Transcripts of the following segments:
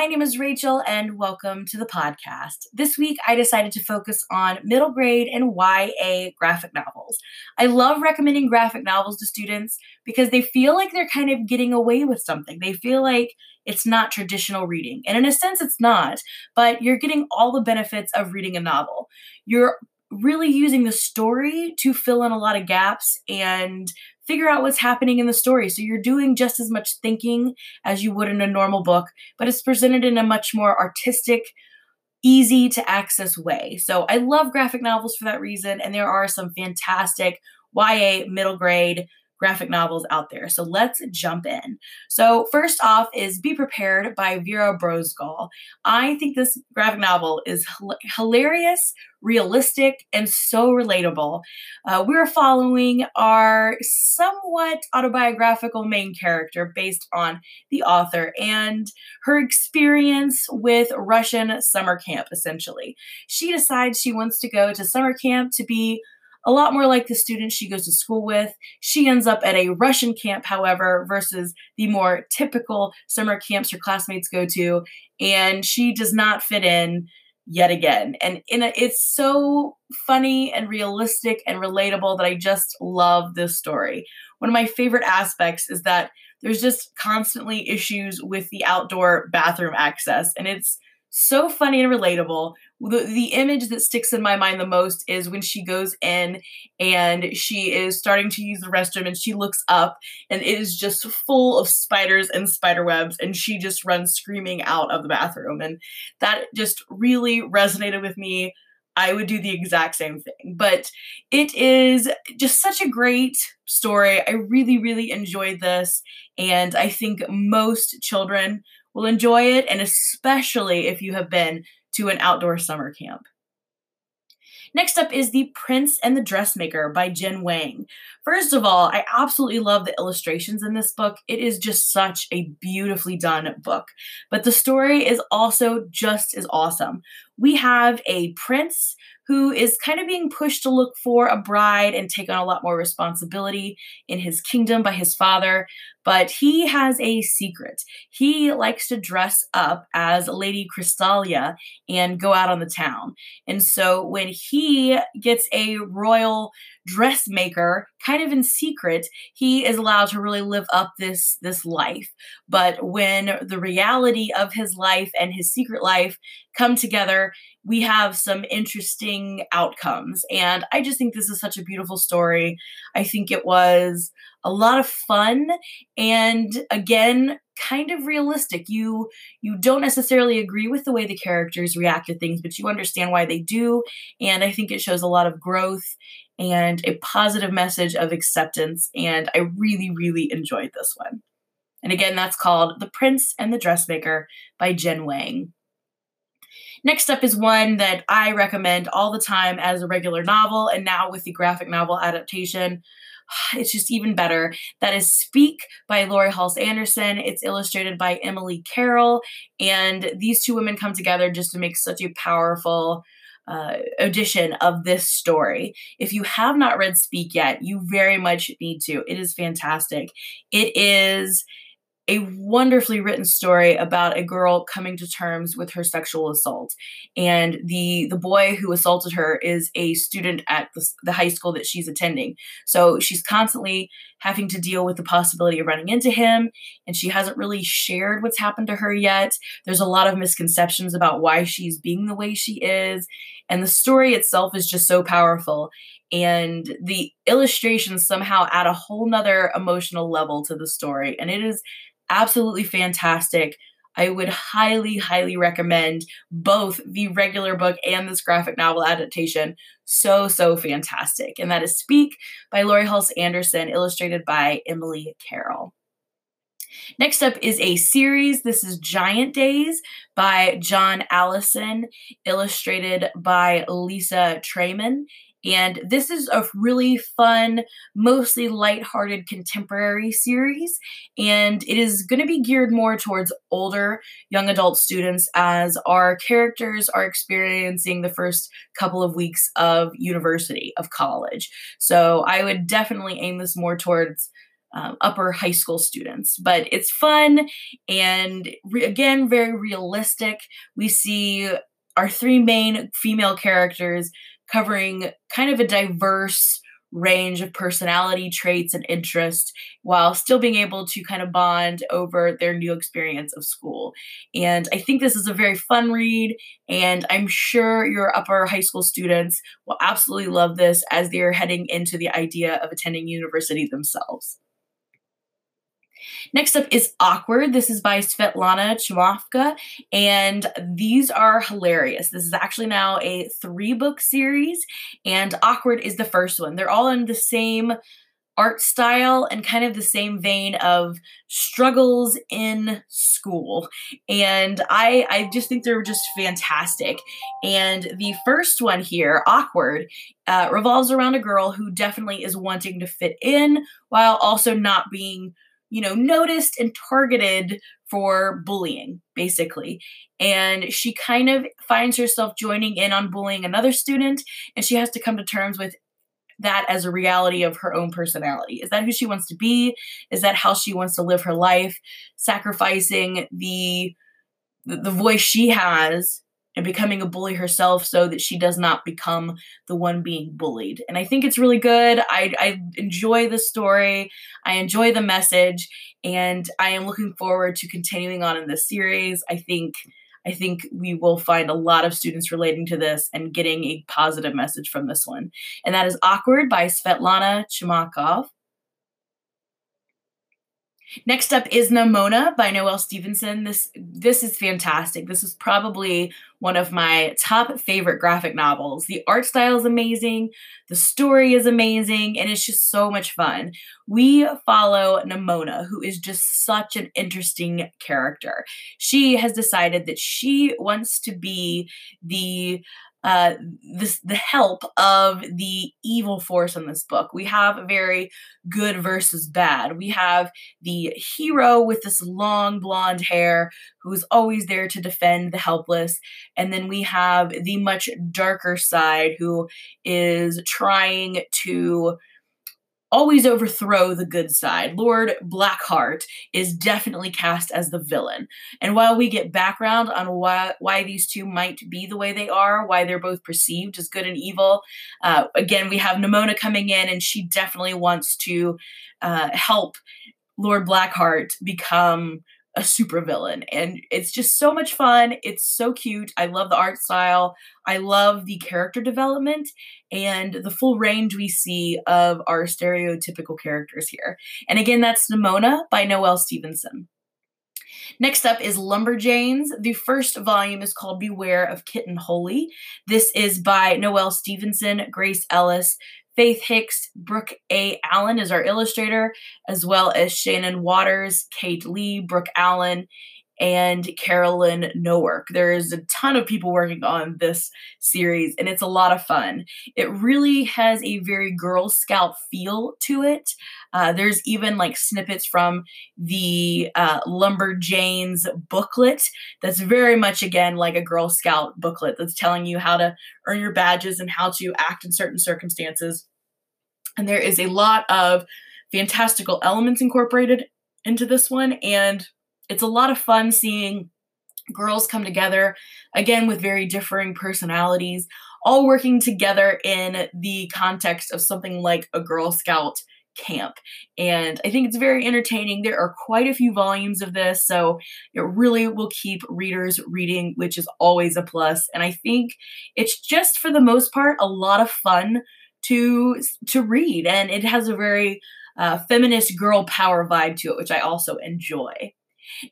My name is Rachel, and welcome to the podcast. This week, I decided to focus on middle grade and YA graphic novels. I love recommending graphic novels to students because they feel like they're kind of getting away with something. They feel like it's not traditional reading. And in a sense, it's not, but you're getting all the benefits of reading a novel. You're really using the story to fill in a lot of gaps and figure out what's happening in the story. So you're doing just as much thinking as you would in a normal book, but it's presented in a much more artistic, easy to access way. So I love graphic novels for that reason, and there are some fantastic YA middle grade graphic novels out there. So let's jump in. So, first off is Be Prepared by Vera Brosgol. I think this graphic novel is hilarious, realistic, and so relatable. Uh, we're following our somewhat autobiographical main character based on the author and her experience with Russian summer camp, essentially. She decides she wants to go to summer camp to be a lot more like the students she goes to school with. She ends up at a Russian camp, however, versus the more typical summer camps her classmates go to, and she does not fit in yet again. And a, it's so funny and realistic and relatable that I just love this story. One of my favorite aspects is that there's just constantly issues with the outdoor bathroom access, and it's so funny and relatable. The, the image that sticks in my mind the most is when she goes in and she is starting to use the restroom and she looks up and it is just full of spiders and spider webs and she just runs screaming out of the bathroom. And that just really resonated with me. I would do the exact same thing. But it is just such a great story. I really, really enjoyed this. And I think most children will enjoy it, and especially if you have been to an outdoor summer camp. Next up is The Prince and the Dressmaker by Jen Wang. First of all, I absolutely love the illustrations in this book. It is just such a beautifully done book. But the story is also just as awesome. We have a prince who is kind of being pushed to look for a bride and take on a lot more responsibility in his kingdom by his father. But he has a secret. He likes to dress up as Lady Crystallia and go out on the town. And so when he gets a royal dressmaker kind of in secret he is allowed to really live up this this life but when the reality of his life and his secret life come together we have some interesting outcomes and i just think this is such a beautiful story i think it was a lot of fun and again kind of realistic you you don't necessarily agree with the way the characters react to things but you understand why they do and i think it shows a lot of growth and a positive message of acceptance. And I really, really enjoyed this one. And again, that's called The Prince and the Dressmaker by Jen Wang. Next up is one that I recommend all the time as a regular novel, and now with the graphic novel adaptation, it's just even better. That is Speak by Laurie Halse Anderson. It's illustrated by Emily Carroll, and these two women come together just to make such a powerful uh, edition of this story. If you have not read Speak yet, you very much need to. It is fantastic. It is a wonderfully written story about a girl coming to terms with her sexual assault. And the the boy who assaulted her is a student at the, the high school that she's attending. So she's constantly having to deal with the possibility of running into him and she hasn't really shared what's happened to her yet. There's a lot of misconceptions about why she's being the way she is and the story itself is just so powerful. And the illustrations somehow add a whole nother emotional level to the story and it is absolutely fantastic. I would highly, highly recommend both the regular book and this graphic novel adaptation. So, so fantastic. And that is Speak by Laurie Halse Anderson, illustrated by Emily Carroll. Next up is a series. This is Giant Days by John Allison, illustrated by Lissa Treiman. And this is a really fun, mostly light-hearted contemporary series. And it is going to be geared more towards older young adult students as our characters are experiencing the first couple of weeks of university, of college. So I would definitely aim this more towards um, upper high school students. But it's fun and re- again, very realistic. We see our three main female characters covering kind of a diverse range of personality traits and interest while still being able to kind of bond over their new experience of school. And I think this is a very fun read, and I'm sure your upper high school students will absolutely love this as they're heading into the idea of attending university themselves. Next up is Awkward. This is by Svetlana Chmakova, and these are hilarious. This is actually now a three book series, and Awkward is the first one. They're all in the same art style and kind of the same vein of struggles in school and i i just think they're just fantastic and the first one here awkward uh, revolves around a girl who definitely is wanting to fit in while also not being you know, noticed and targeted for bullying, basically. And she kind of finds herself joining in on bullying another student, and she has to come to terms with that as a reality of her own personality. Is that who she wants to be? Is that how she wants to live her life? Sacrificing the the voice she has and becoming a bully herself so that she does not become the one being bullied. And I think it's really good. I, I enjoy the story, I enjoy the message, and I am looking forward to continuing on in this series. I think. I think we will find a lot of students relating to this and getting a positive message from this one. And that is Awkward by Svetlana Chmakova. Next up is Nimona by Noelle Stevenson. This this is fantastic. This is probably one of my top favorite graphic novels. The art style is amazing, the story is amazing, and it's just so much fun. We follow Nimona, who is just such an interesting character. She has decided that she wants to be the uh, this the help of the evil force in this book. We have very good versus bad. We have the hero with this long blonde hair who's always there to defend the helpless, and then we have the much darker side who is trying to always overthrow the good side. Lord Blackheart is definitely cast as the villain. And while we get background on why, why these two might be the way they are, why they're both perceived as good and evil, uh, again, we have Nimona coming in, and she definitely wants to uh, help Lord Blackheart become a supervillain and it's just so much fun. It's so cute. I love the art style. I love the character development and the full range we see of our stereotypical characters here. And again that's nimona by Noelle stevenson. Next up is Lumberjanes. The first volume is called Beware of Kitten Holy. This is by Noelle Stevenson, Grace Ellis, Faith Hicks, Brooke A. Allen is our illustrator, as well as Shannon Watters, Kate Lee, Brooke Allen, and Carolyn Nowak. There's a ton of people working on this series, and it's a lot of fun. It really has a very Girl Scout feel to it. Uh, there's even like snippets from the uh, Lumberjanes booklet that's very much, again, like a Girl Scout booklet that's telling you how to earn your badges and how to act in certain circumstances. And there is a lot of fantastical elements incorporated into this one. And it's a lot of fun seeing girls come together, again, with very differing personalities, all working together in the context of something like a Girl Scout camp. And I think it's very entertaining. There are quite a few volumes of this, so it really will keep readers reading, which is always a plus. And I think it's just for the most part a lot of fun to to read and it has a very uh, feminist girl power vibe to it which i also enjoy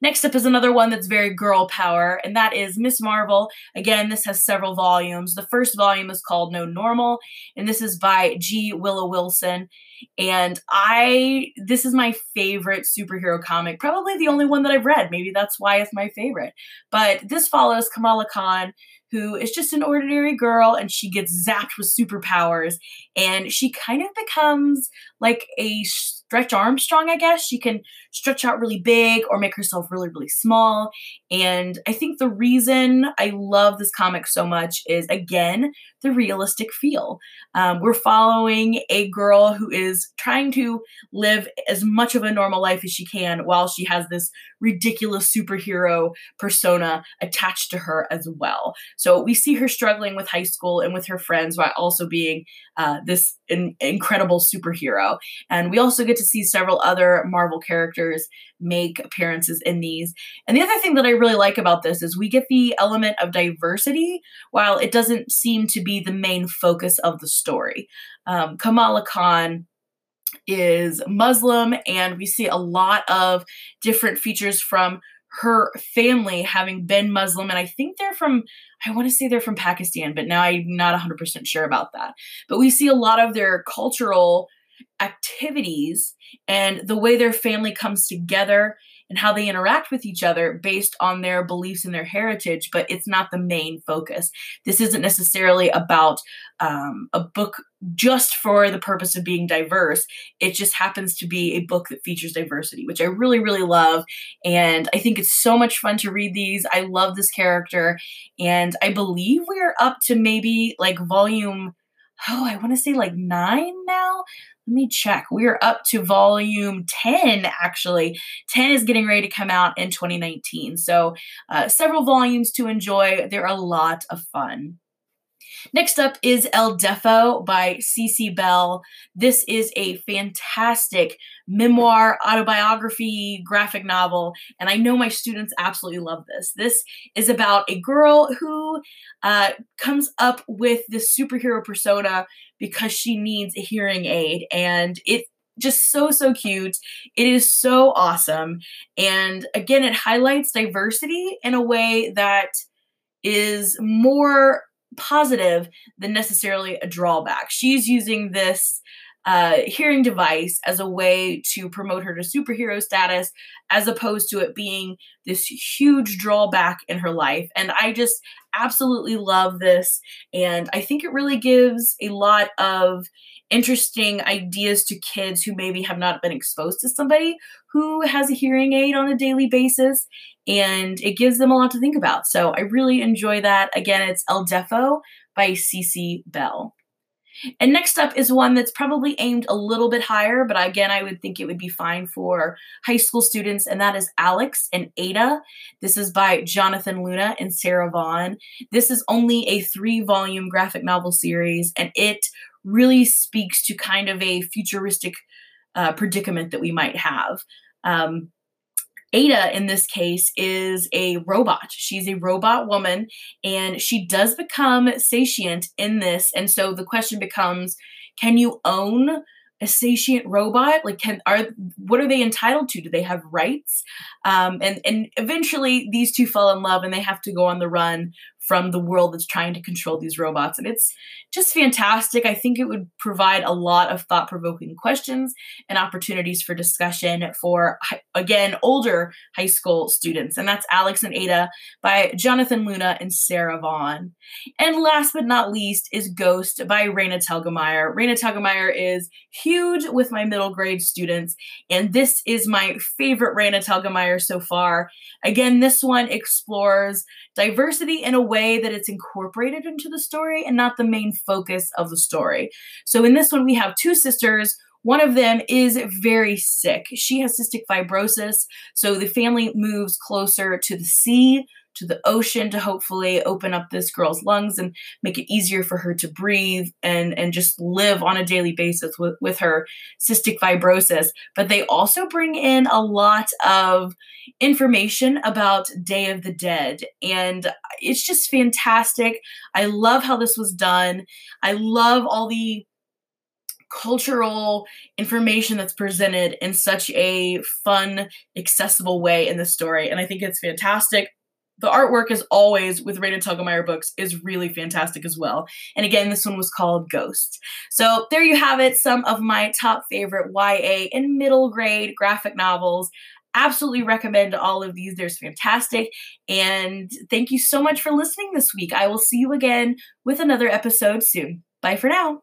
Next up is another one that's very girl power, and that is Miss Marvel. Again, this has several volumes. The first volume is called No Normal, and this is by G. Willow Wilson. And I, this is my favorite superhero comic, probably the only one that I've read. Maybe that's why it's my favorite. But this follows Kamala Khan, who is just an ordinary girl and she gets zapped with superpowers. And she kind of becomes like a Stretch Armstrong, I guess. She can stretch out really big or make herself really, really small. And I think the reason I love this comic so much is, again, the realistic feel. Um, we're following a girl who is trying to live as much of a normal life as she can while she has this ridiculous superhero persona attached to her as well. So we see her struggling with high school and with her friends while also being uh, this in- incredible superhero. And we also get to see several other Marvel characters make appearances in these. And the other thing that I really like about this is we get the element of diversity while it doesn't seem to be the main focus of the story. Um, Kamala Khan is Muslim, and we see a lot of different features from her family having been Muslim, and I think they're from, I want to say they're from Pakistan, but now I'm not 100% sure about that. But we see a lot of their cultural activities and the way their family comes together and how they interact with each other based on their beliefs and their heritage, but it's not the main focus. This isn't necessarily about um, a book just for the purpose of being diverse. It just happens to be a book that features diversity, which I really, really love. And I think it's so much fun to read these. I love this character. And I believe we're up to maybe like volume oh, I want to say like nine now. Let me check. We're up to volume 10, actually. 10 is getting ready to come out in 2019. So, uh, several volumes to enjoy. They're a lot of fun. Next up is El Deafo by Cece Bell. This is a fantastic memoir, autobiography, graphic novel, and I know my students absolutely love this. This is about a girl who uh, comes up with this superhero persona because she needs a hearing aid, and it just so so cute it is so awesome and again it highlights diversity in a way that is more positive than necessarily a drawback. She's using this uh, hearing device as a way to promote her to superhero status, as opposed to it being this huge drawback in her life. And I just absolutely love this. And I think it really gives a lot of interesting ideas to kids who maybe have not been exposed to somebody who has a hearing aid on a daily basis and it gives them a lot to think about. So I really enjoy that. Again, it's El Deafo by Cece Bell. And next up is one that's probably aimed a little bit higher, but again, I would think it would be fine for high school students, and that is Alex and Ada. This is by Jonathan Luna and Sarah Vaughn. This is only a three volume graphic novel series, and it really speaks to kind of a futuristic uh, predicament that we might have. Um, Ada, in this case, is a robot. She's a robot woman and she does become sentient in this. And so the question becomes can you own a sentient robot like can are what are they entitled to do they have rights um, and and eventually these two fall in love and they have to go on the run from the world that's trying to control these robots and it's just fantastic i think it would provide a lot of thought-provoking questions and opportunities for discussion for again older high school students and that's alex and ada by jonathan luna and sarah vaughn and last but not least is ghost by raina telgemeier raina telgemeier is huge with my middle grade students. And this is my favorite Raina Telgemeier so far. Again, this one explores diversity in a way that it's incorporated into the story and not the main focus of the story. So in this one, we have two sisters. One of them is very sick. She has cystic fibrosis. So the family moves closer to the sea to the ocean to hopefully open up this girl's lungs and make it easier for her to breathe and and just live on a daily basis with, with her cystic fibrosis. But they also bring in a lot of information about day of the dead and it's just fantastic. I love how this was done. I love all the cultural information that's presented in such a fun, accessible way in the story. And I think it's fantastic the artwork, as always, with Raina Telgemeier books is really fantastic as well. And again, this one was called Ghosts. So there you have it, some of my top favorite YA and middle grade graphic novels. Absolutely recommend all of these. They're fantastic. And thank you so much for listening this week. I will see you again with another episode soon. Bye for now.